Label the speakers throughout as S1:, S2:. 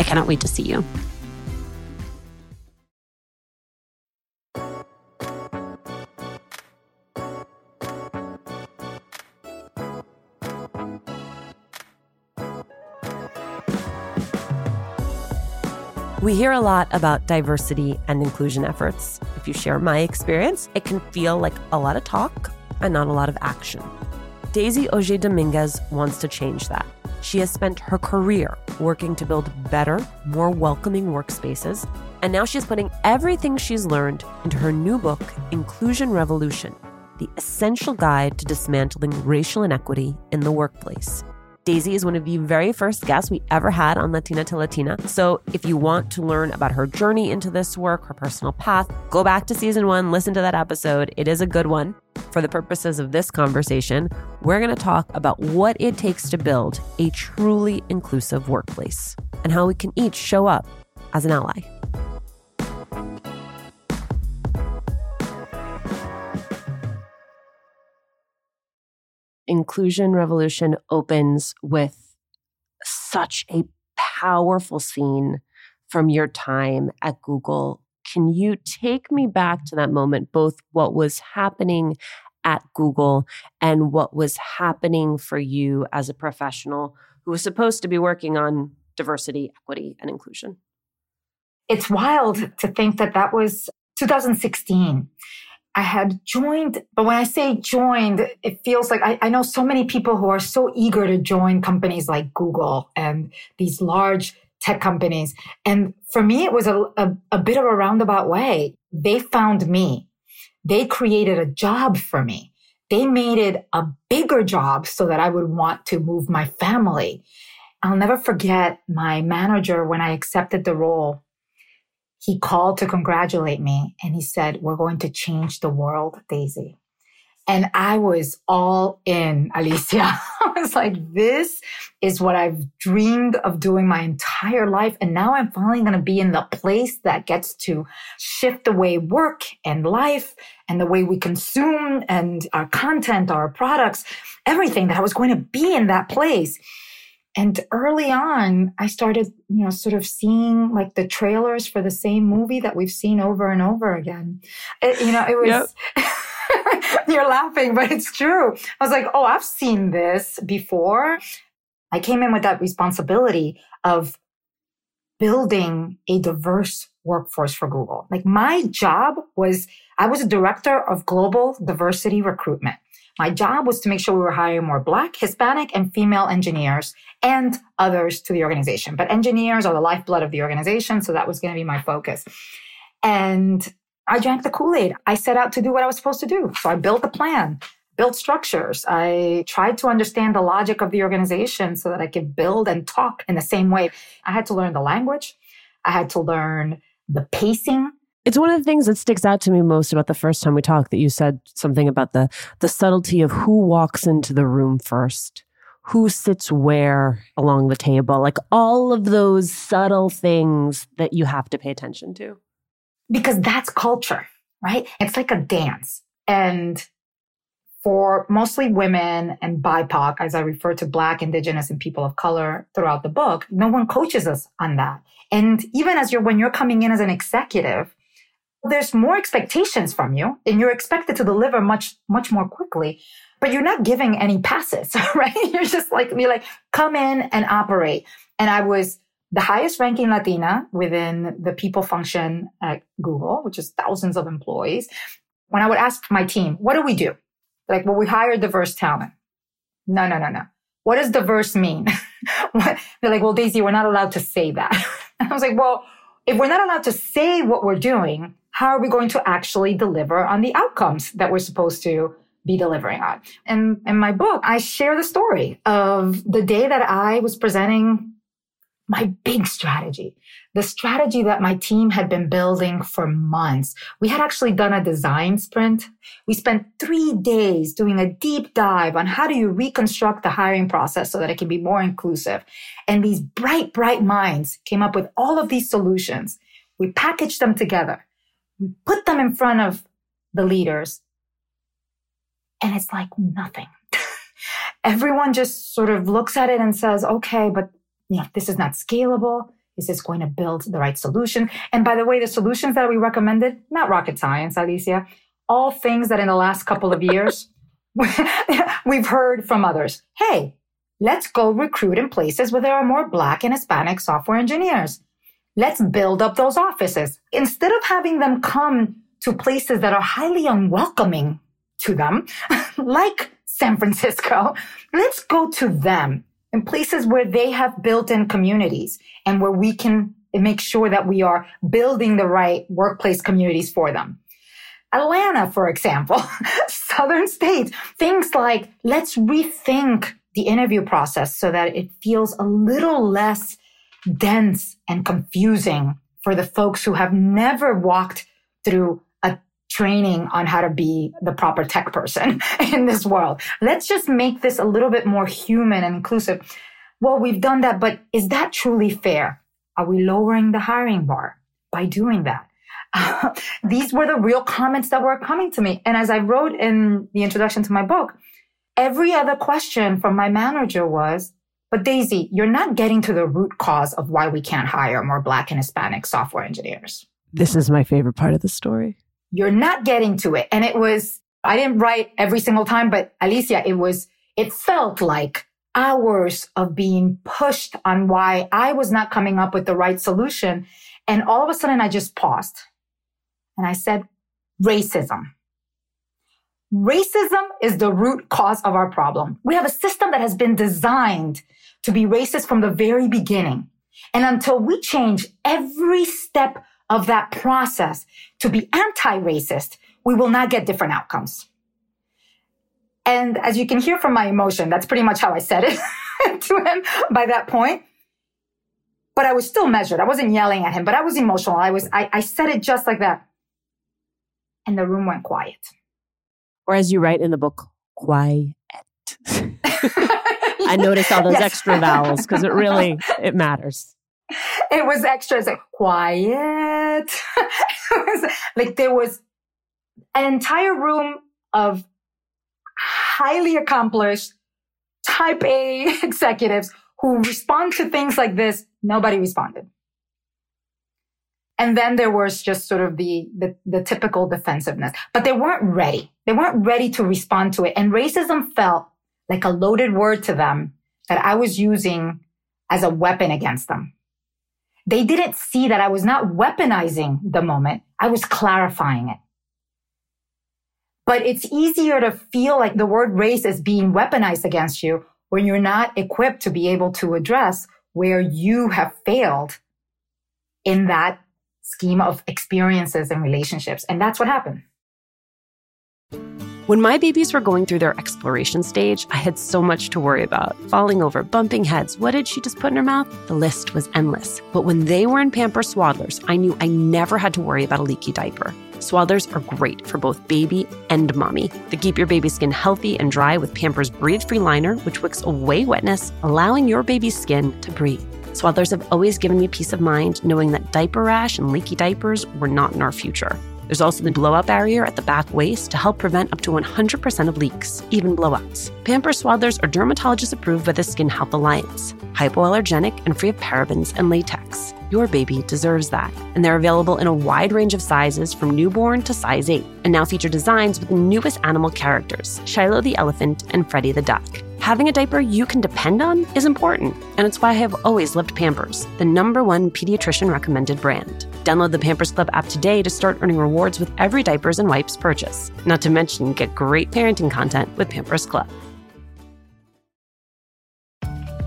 S1: I cannot wait to see you. We hear a lot about diversity and inclusion efforts. If you share my experience, it can feel like a lot of talk and not a lot of action. Daisy Auger Dominguez wants to change that. She has spent her career working to build better, more welcoming workspaces, and now she's putting everything she's learned into her new book, Inclusion Revolution The Essential Guide to Dismantling Racial Inequity in the Workplace. Daisy is one of the very first guests we ever had on Latina to Latina. So if you want to learn about her journey into this work, her personal path, go back to season one, listen to that episode. It is a good one. For the purposes of this conversation, we're going to talk about what it takes to build a truly inclusive workplace and how we can each show up as an ally. Inclusion Revolution opens with such a powerful scene from your time at Google. Can you take me back to that moment, both what was happening at Google and what was happening for you as a professional who was supposed to be working on diversity, equity, and inclusion?
S2: It's wild to think that that was 2016. I had joined, but when I say joined, it feels like I, I, know so many people who are so eager to join companies like Google and these large tech companies. And for me, it was a, a, a bit of a roundabout way. They found me. They created a job for me. They made it a bigger job so that I would want to move my family. I'll never forget my manager when I accepted the role he called to congratulate me and he said, We're going to change the world, Daisy. And I was all in, Alicia. I was like, this is what I've dreamed of doing my entire life. And now I'm finally going to be in the place that gets to shift the way work and life and the way we consume and our content, our products, everything that I was going to be in that place. And early on, I started, you know, sort of seeing like the trailers for the same movie that we've seen over and over again. It, you know, it was, yep. you're laughing, but it's true. I was like, oh, I've seen this before. I came in with that responsibility of building a diverse workforce for Google. Like my job was, I was a director of global diversity recruitment. My job was to make sure we were hiring more Black, Hispanic, and female engineers and others to the organization. But engineers are the lifeblood of the organization. So that was going to be my focus. And I drank the Kool Aid. I set out to do what I was supposed to do. So I built a plan, built structures. I tried to understand the logic of the organization so that I could build and talk in the same way. I had to learn the language. I had to learn the pacing
S1: It's one of the things that sticks out to me most about the first time we talked that you said something about the the subtlety of who walks into the room first, who sits where along the table, like all of those subtle things that you have to pay attention to.
S2: Because that's culture, right? It's like a dance. And for mostly women and BIPOC, as I refer to Black, Indigenous, and people of color throughout the book, no one coaches us on that. And even as you're, when you're coming in as an executive, there's more expectations from you and you're expected to deliver much, much more quickly, but you're not giving any passes, right? You're just like, be like, come in and operate. And I was the highest ranking Latina within the people function at Google, which is thousands of employees. When I would ask my team, what do we do? Like, well, we hire diverse talent. No, no, no, no. What does diverse mean? They're like, well, Daisy, we're not allowed to say that. I was like, well, if we're not allowed to say what we're doing, how are we going to actually deliver on the outcomes that we're supposed to be delivering on? And in my book, I share the story of the day that I was presenting my big strategy, the strategy that my team had been building for months. We had actually done a design sprint. We spent three days doing a deep dive on how do you reconstruct the hiring process so that it can be more inclusive. And these bright, bright minds came up with all of these solutions. We packaged them together. We put them in front of the leaders. And it's like nothing. Everyone just sort of looks at it and says, okay, but you know, this is not scalable. Is this going to build the right solution? And by the way, the solutions that we recommended, not rocket science, Alicia, all things that in the last couple of years we've heard from others. Hey, let's go recruit in places where there are more Black and Hispanic software engineers. Let's build up those offices. Instead of having them come to places that are highly unwelcoming to them, like San Francisco, let's go to them in places where they have built in communities and where we can make sure that we are building the right workplace communities for them. Atlanta, for example, southern states, things like let's rethink the interview process so that it feels a little less dense and confusing for the folks who have never walked through a training on how to be the proper tech person in this world. Let's just make this a little bit more human and inclusive. Well, we've done that, but is that truly fair? Are we lowering the hiring bar by doing that? These were the real comments that were coming to me. And as I wrote in the introduction to my book, every other question from my manager was, but Daisy, you're not getting to the root cause of why we can't hire more Black and Hispanic software engineers.
S1: This is my favorite part of the story.
S2: You're not getting to it. And it was, I didn't write every single time, but Alicia, it was, it felt like hours of being pushed on why I was not coming up with the right solution. And all of a sudden I just paused and I said, racism. Racism is the root cause of our problem. We have a system that has been designed to be racist from the very beginning. And until we change every step of that process to be anti-racist, we will not get different outcomes. And as you can hear from my emotion, that's pretty much how I said it to him by that point. But I was still measured. I wasn't yelling at him, but I was emotional. I was, I, I said it just like that. And the room went quiet.
S1: Or as you write in the book, quiet. I noticed all those yes. extra vowels because it really, it matters.
S2: it was extra. It's like quiet. it was like there was an entire room of highly accomplished type A executives who respond to things like this. Nobody responded. And then there was just sort of the, the, the typical defensiveness, but they weren't ready. They weren't ready to respond to it. And racism felt like a loaded word to them that I was using as a weapon against them. They didn't see that I was not weaponizing the moment. I was clarifying it. But it's easier to feel like the word race is being weaponized against you when you're not equipped to be able to address where you have failed in that scheme of experiences and relationships. And that's what happened.
S1: When my babies were going through their exploration stage, I had so much to worry about falling over, bumping heads. What did she just put in her mouth? The list was endless. But when they were in Pampers Swaddlers, I knew I never had to worry about a leaky diaper. Swaddlers are great for both baby and mommy. They keep your baby's skin healthy and dry with Pampers Breathe Free Liner, which wicks away wetness, allowing your baby's skin to breathe. Swaddlers have always given me peace of mind knowing that diaper rash and leaky diapers were not in our future. There's also the blowout barrier at the back waist to help prevent up to 100% of leaks, even blowouts. Pampers Swaddlers are dermatologist approved by the Skin Health Alliance, hypoallergenic and free of parabens and latex. Your baby deserves that. And they're available in a wide range of sizes from newborn to size 8, and now feature designs with the newest animal characters Shiloh the elephant and Freddie the duck. Having a diaper you can depend on is important, and it's why I have always loved Pampers, the number one pediatrician recommended brand. Download the Pampers Club app today to start earning rewards with every diapers and wipes purchase. Not to mention, get great parenting content with Pampers Club.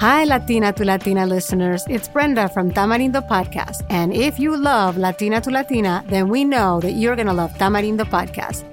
S3: Hi, Latina to Latina listeners. It's Brenda from Tamarindo Podcast. And if you love Latina to Latina, then we know that you're going to love Tamarindo Podcast.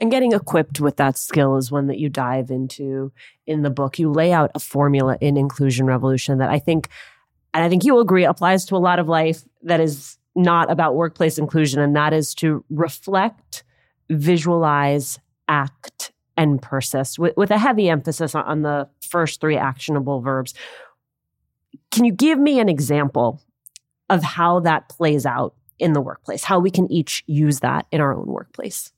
S1: And getting equipped with that skill is one that you dive into in the book. You lay out a formula in Inclusion Revolution that I think, and I think you'll agree, applies to a lot of life that is not about workplace inclusion, and that is to reflect, visualize, act, and persist with, with a heavy emphasis on, on the first three actionable verbs. Can you give me an example of how that plays out in the workplace, how we can each use that in our own workplace?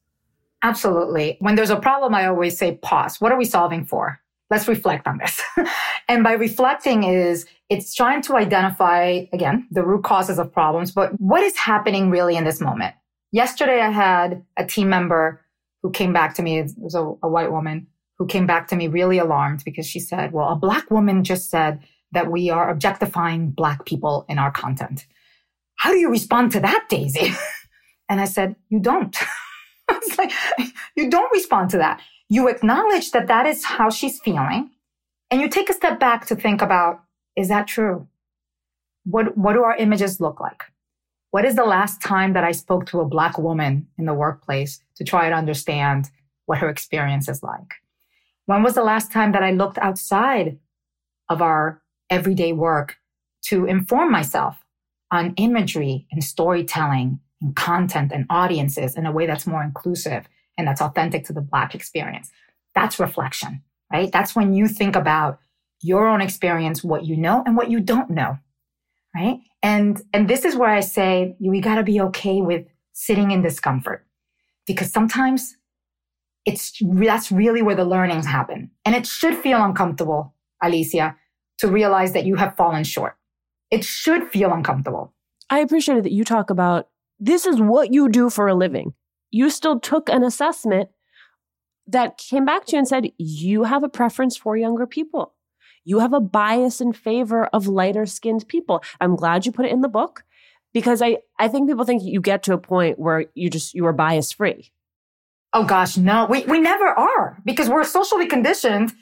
S2: Absolutely. When there's a problem, I always say pause. What are we solving for? Let's reflect on this. and by reflecting is it's trying to identify, again, the root causes of problems, but what is happening really in this moment? Yesterday, I had a team member who came back to me. It was a, a white woman who came back to me really alarmed because she said, well, a black woman just said that we are objectifying black people in our content. How do you respond to that, Daisy? and I said, you don't. like, you don't respond to that. You acknowledge that that is how she's feeling. And you take a step back to think about, is that true? What, what do our images look like? What is the last time that I spoke to a black woman in the workplace to try to understand what her experience is like? When was the last time that I looked outside of our everyday work to inform myself on imagery and storytelling and content and audiences in a way that's more inclusive and that's authentic to the Black experience. That's reflection, right? That's when you think about your own experience, what you know and what you don't know, right? And, and this is where I say we got to be okay with sitting in discomfort because sometimes it's, that's really where the learnings happen. And it should feel uncomfortable, Alicia, to realize that you have fallen short. It should feel uncomfortable.
S1: I appreciated that you talk about this is what you do for a living. You still took an assessment that came back to you and said, you have a preference for younger people. You have a bias in favor of lighter skinned people. I'm glad you put it in the book because I, I think people think you get to a point where you just, you are bias free.
S2: Oh gosh, no, we, we never are because we're socially conditioned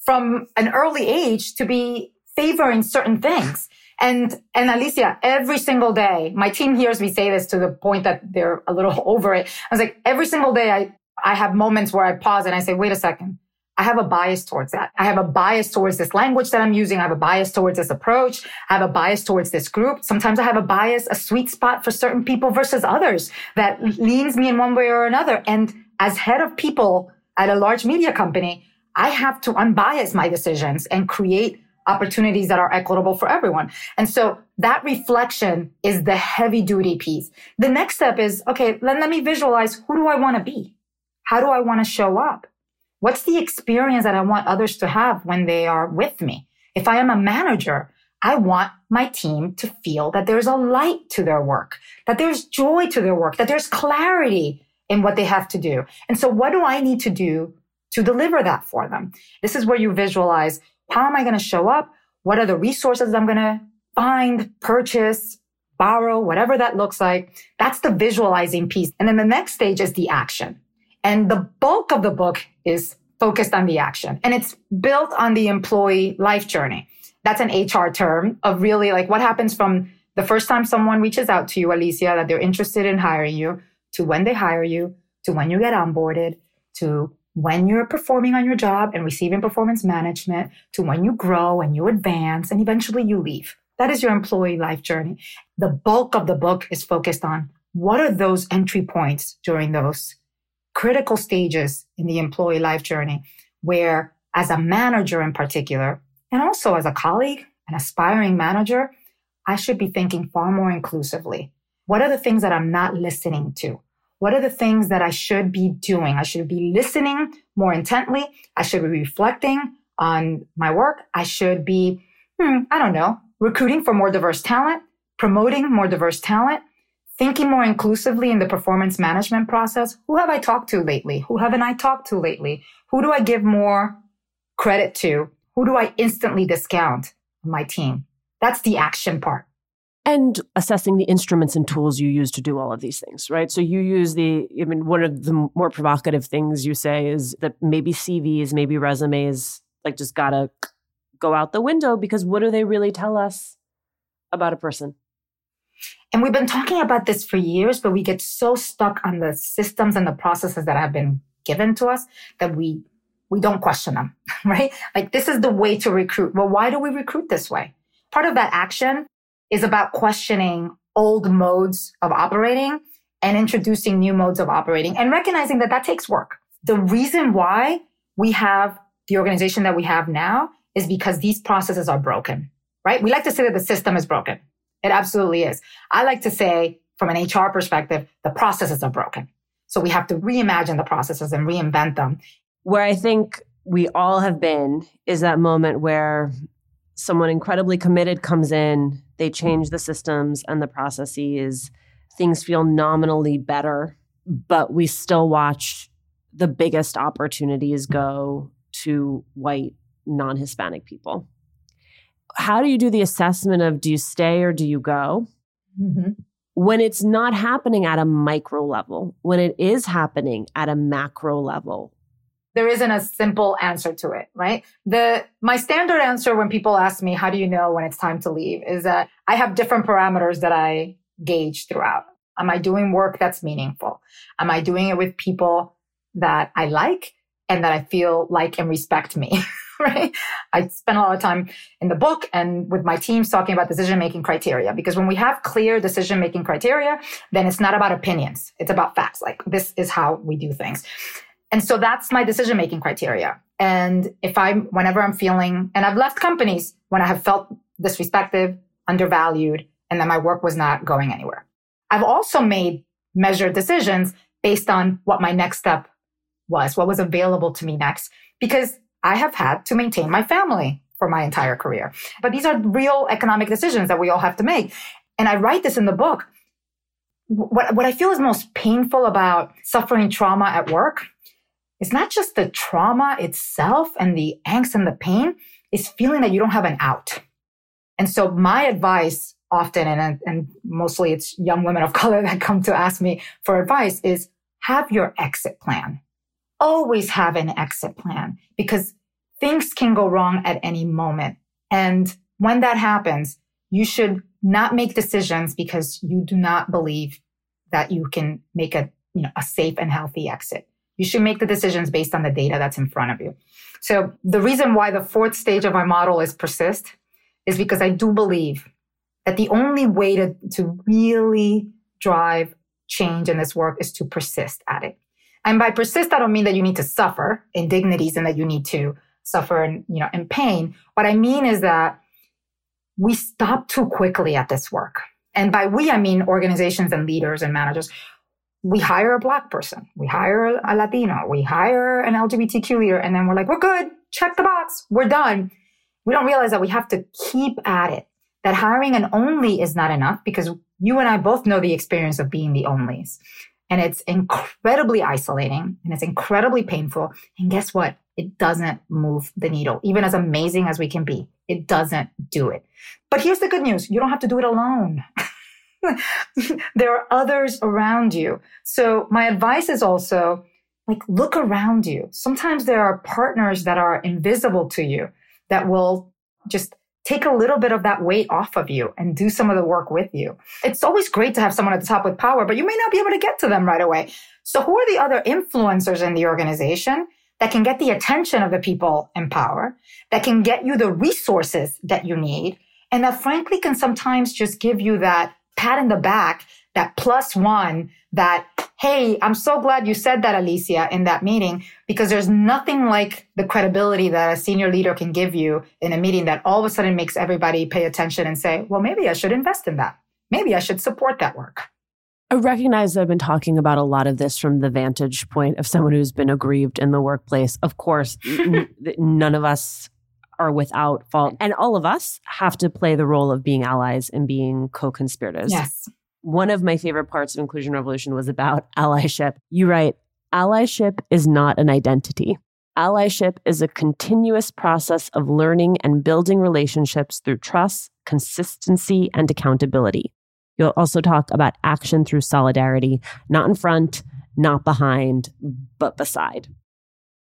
S2: from an early age to be favoring certain things. And, and Alicia, every single day, my team hears me say this to the point that they're a little over it. I was like, every single day I, I have moments where I pause and I say, wait a second. I have a bias towards that. I have a bias towards this language that I'm using. I have a bias towards this approach. I have a bias towards this group. Sometimes I have a bias, a sweet spot for certain people versus others that leans me in one way or another. And as head of people at a large media company, I have to unbias my decisions and create opportunities that are equitable for everyone. And so that reflection is the heavy duty piece. The next step is, okay, let, let me visualize who do I want to be? How do I want to show up? What's the experience that I want others to have when they are with me? If I am a manager, I want my team to feel that there's a light to their work, that there's joy to their work, that there's clarity in what they have to do. And so what do I need to do to deliver that for them? This is where you visualize how am I going to show up? What are the resources I'm going to find, purchase, borrow, whatever that looks like? That's the visualizing piece. And then the next stage is the action. And the bulk of the book is focused on the action and it's built on the employee life journey. That's an HR term of really like what happens from the first time someone reaches out to you, Alicia, that they're interested in hiring you to when they hire you to when you get onboarded to when you're performing on your job and receiving performance management to when you grow and you advance and eventually you leave. That is your employee life journey. The bulk of the book is focused on what are those entry points during those critical stages in the employee life journey where as a manager in particular, and also as a colleague, an aspiring manager, I should be thinking far more inclusively. What are the things that I'm not listening to? What are the things that I should be doing? I should be listening more intently. I should be reflecting on my work. I should be, hmm, I don't know, recruiting for more diverse talent, promoting more diverse talent, thinking more inclusively in the performance management process. Who have I talked to lately? Who haven't I talked to lately? Who do I give more credit to? Who do I instantly discount on my team? That's the action part
S1: and assessing the instruments and tools you use to do all of these things, right? So you use the, I mean, one of the more provocative things you say is that maybe CVs, maybe resumes, like just gotta go out the window because what do they really tell us about a person?
S2: And we've been talking about this for years, but we get so stuck on the systems and the processes that have been given to us that we we don't question them, right? Like this is the way to recruit. Well, why do we recruit this way? Part of that action is about questioning old modes of operating and introducing new modes of operating and recognizing that that takes work. The reason why we have the organization that we have now is because these processes are broken, right? We like to say that the system is broken. It absolutely is. I like to say from an HR perspective, the processes are broken. So we have to reimagine the processes and reinvent them.
S1: Where I think we all have been is that moment where someone incredibly committed comes in, they change the systems and the processes, things feel nominally better, but we still watch the biggest opportunities go to white, non Hispanic people. How do you do the assessment of do you stay or do you go? Mm-hmm. When it's not happening at a micro level, when it is happening at a macro level,
S2: there isn't a simple answer to it, right? The, my standard answer when people ask me, how do you know when it's time to leave is that I have different parameters that I gauge throughout. Am I doing work that's meaningful? Am I doing it with people that I like and that I feel like and respect me? right? I spend a lot of time in the book and with my teams talking about decision making criteria because when we have clear decision making criteria, then it's not about opinions. It's about facts. Like this is how we do things. And so that's my decision making criteria. And if I'm, whenever I'm feeling, and I've left companies when I have felt disrespected, undervalued, and that my work was not going anywhere. I've also made measured decisions based on what my next step was, what was available to me next, because I have had to maintain my family for my entire career. But these are real economic decisions that we all have to make. And I write this in the book. What, what I feel is most painful about suffering trauma at work it's not just the trauma itself and the angst and the pain, it's feeling that you don't have an out. And so my advice often, and, and mostly it's young women of color that come to ask me for advice is have your exit plan. Always have an exit plan because things can go wrong at any moment. And when that happens, you should not make decisions because you do not believe that you can make a, you know, a safe and healthy exit. You should make the decisions based on the data that's in front of you. So the reason why the fourth stage of my model is persist is because I do believe that the only way to, to really drive change in this work is to persist at it. And by persist, I don't mean that you need to suffer indignities and that you need to suffer in, you know, in pain. What I mean is that we stop too quickly at this work. And by we, I mean organizations and leaders and managers. We hire a black person, we hire a Latino, we hire an LGBTQ leader, and then we're like, we're good, check the box, we're done. We don't realize that we have to keep at it, that hiring an only is not enough because you and I both know the experience of being the onlys. And it's incredibly isolating and it's incredibly painful. And guess what? It doesn't move the needle, even as amazing as we can be. It doesn't do it. But here's the good news. You don't have to do it alone. there are others around you. So my advice is also like, look around you. Sometimes there are partners that are invisible to you that will just take a little bit of that weight off of you and do some of the work with you. It's always great to have someone at the top with power, but you may not be able to get to them right away. So who are the other influencers in the organization that can get the attention of the people in power, that can get you the resources that you need, and that frankly can sometimes just give you that pat in the back, that plus one, that, hey, I'm so glad you said that, Alicia, in that meeting, because there's nothing like the credibility that a senior leader can give you in a meeting that all of a sudden makes everybody pay attention and say, well, maybe I should invest in that. Maybe I should support that work.
S1: I recognize I've been talking about a lot of this from the vantage point of someone who's been aggrieved in the workplace. Of course, n- none of us are without fault, and all of us have to play the role of being allies and being co conspirators.
S2: Yes.
S1: One of my favorite parts of Inclusion Revolution was about allyship. You write, allyship is not an identity. Allyship is a continuous process of learning and building relationships through trust, consistency, and accountability. You'll also talk about action through solidarity, not in front, not behind, but beside.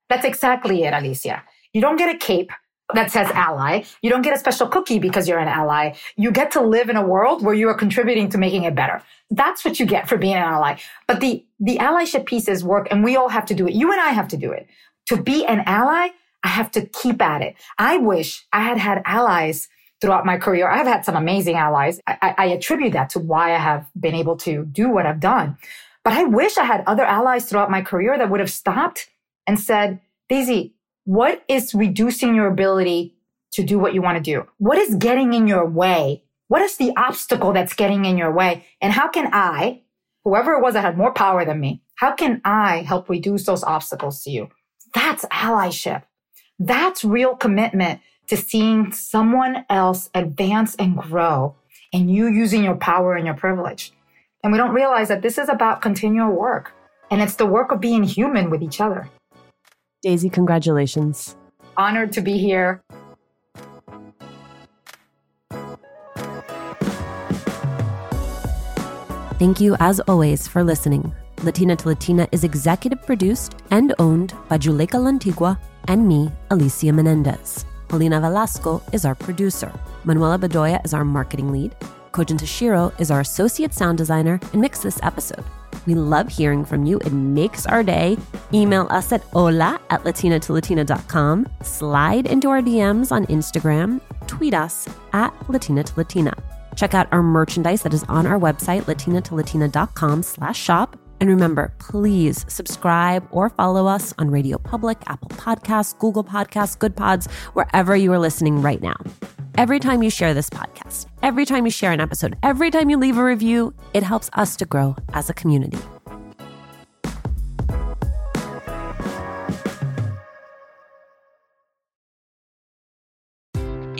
S2: That's exactly it, Alicia. You don't get a cape that says ally. You don't get a special cookie because you're an ally. You get to live in a world where you are contributing to making it better. That's what you get for being an ally. But the, the allyship pieces work and we all have to do it. You and I have to do it. To be an ally, I have to keep at it. I wish I had had allies throughout my career. I've had some amazing allies. I, I attribute that to why I have been able to do what I've done. But I wish I had other allies throughout my career that would have stopped and said, Daisy, what is reducing your ability to do what you want to do? What is getting in your way? What is the obstacle that's getting in your way? And how can I, whoever it was that had more power than me, how can I help reduce those obstacles to you? That's allyship. That's real commitment to seeing someone else advance and grow and you using your power and your privilege. And we don't realize that this is about continual work and it's the work of being human with each other.
S1: Daisy, congratulations.
S2: Honored to be here.
S1: Thank you, as always, for listening. Latina to Latina is executive produced and owned by Juleyka Lantigua and me, Alicia Menendez. Paulina Velasco is our producer. Manuela Bedoya is our marketing lead. Kojin Tashiro is our associate sound designer and mixed this episode. We love hearing from you. It makes our day. Email us at hola at latinatolatina.com. Slide into our DMs on Instagram. Tweet us at Latina to Latina. Check out our merchandise that is on our website, latinatolatina.com slash shop. And remember, please subscribe or follow us on Radio Public, Apple Podcasts, Google Podcasts, Good Pods, wherever you are listening right now. Every time you share this podcast, every time you share an episode, every time you leave a review, it helps us to grow as a community.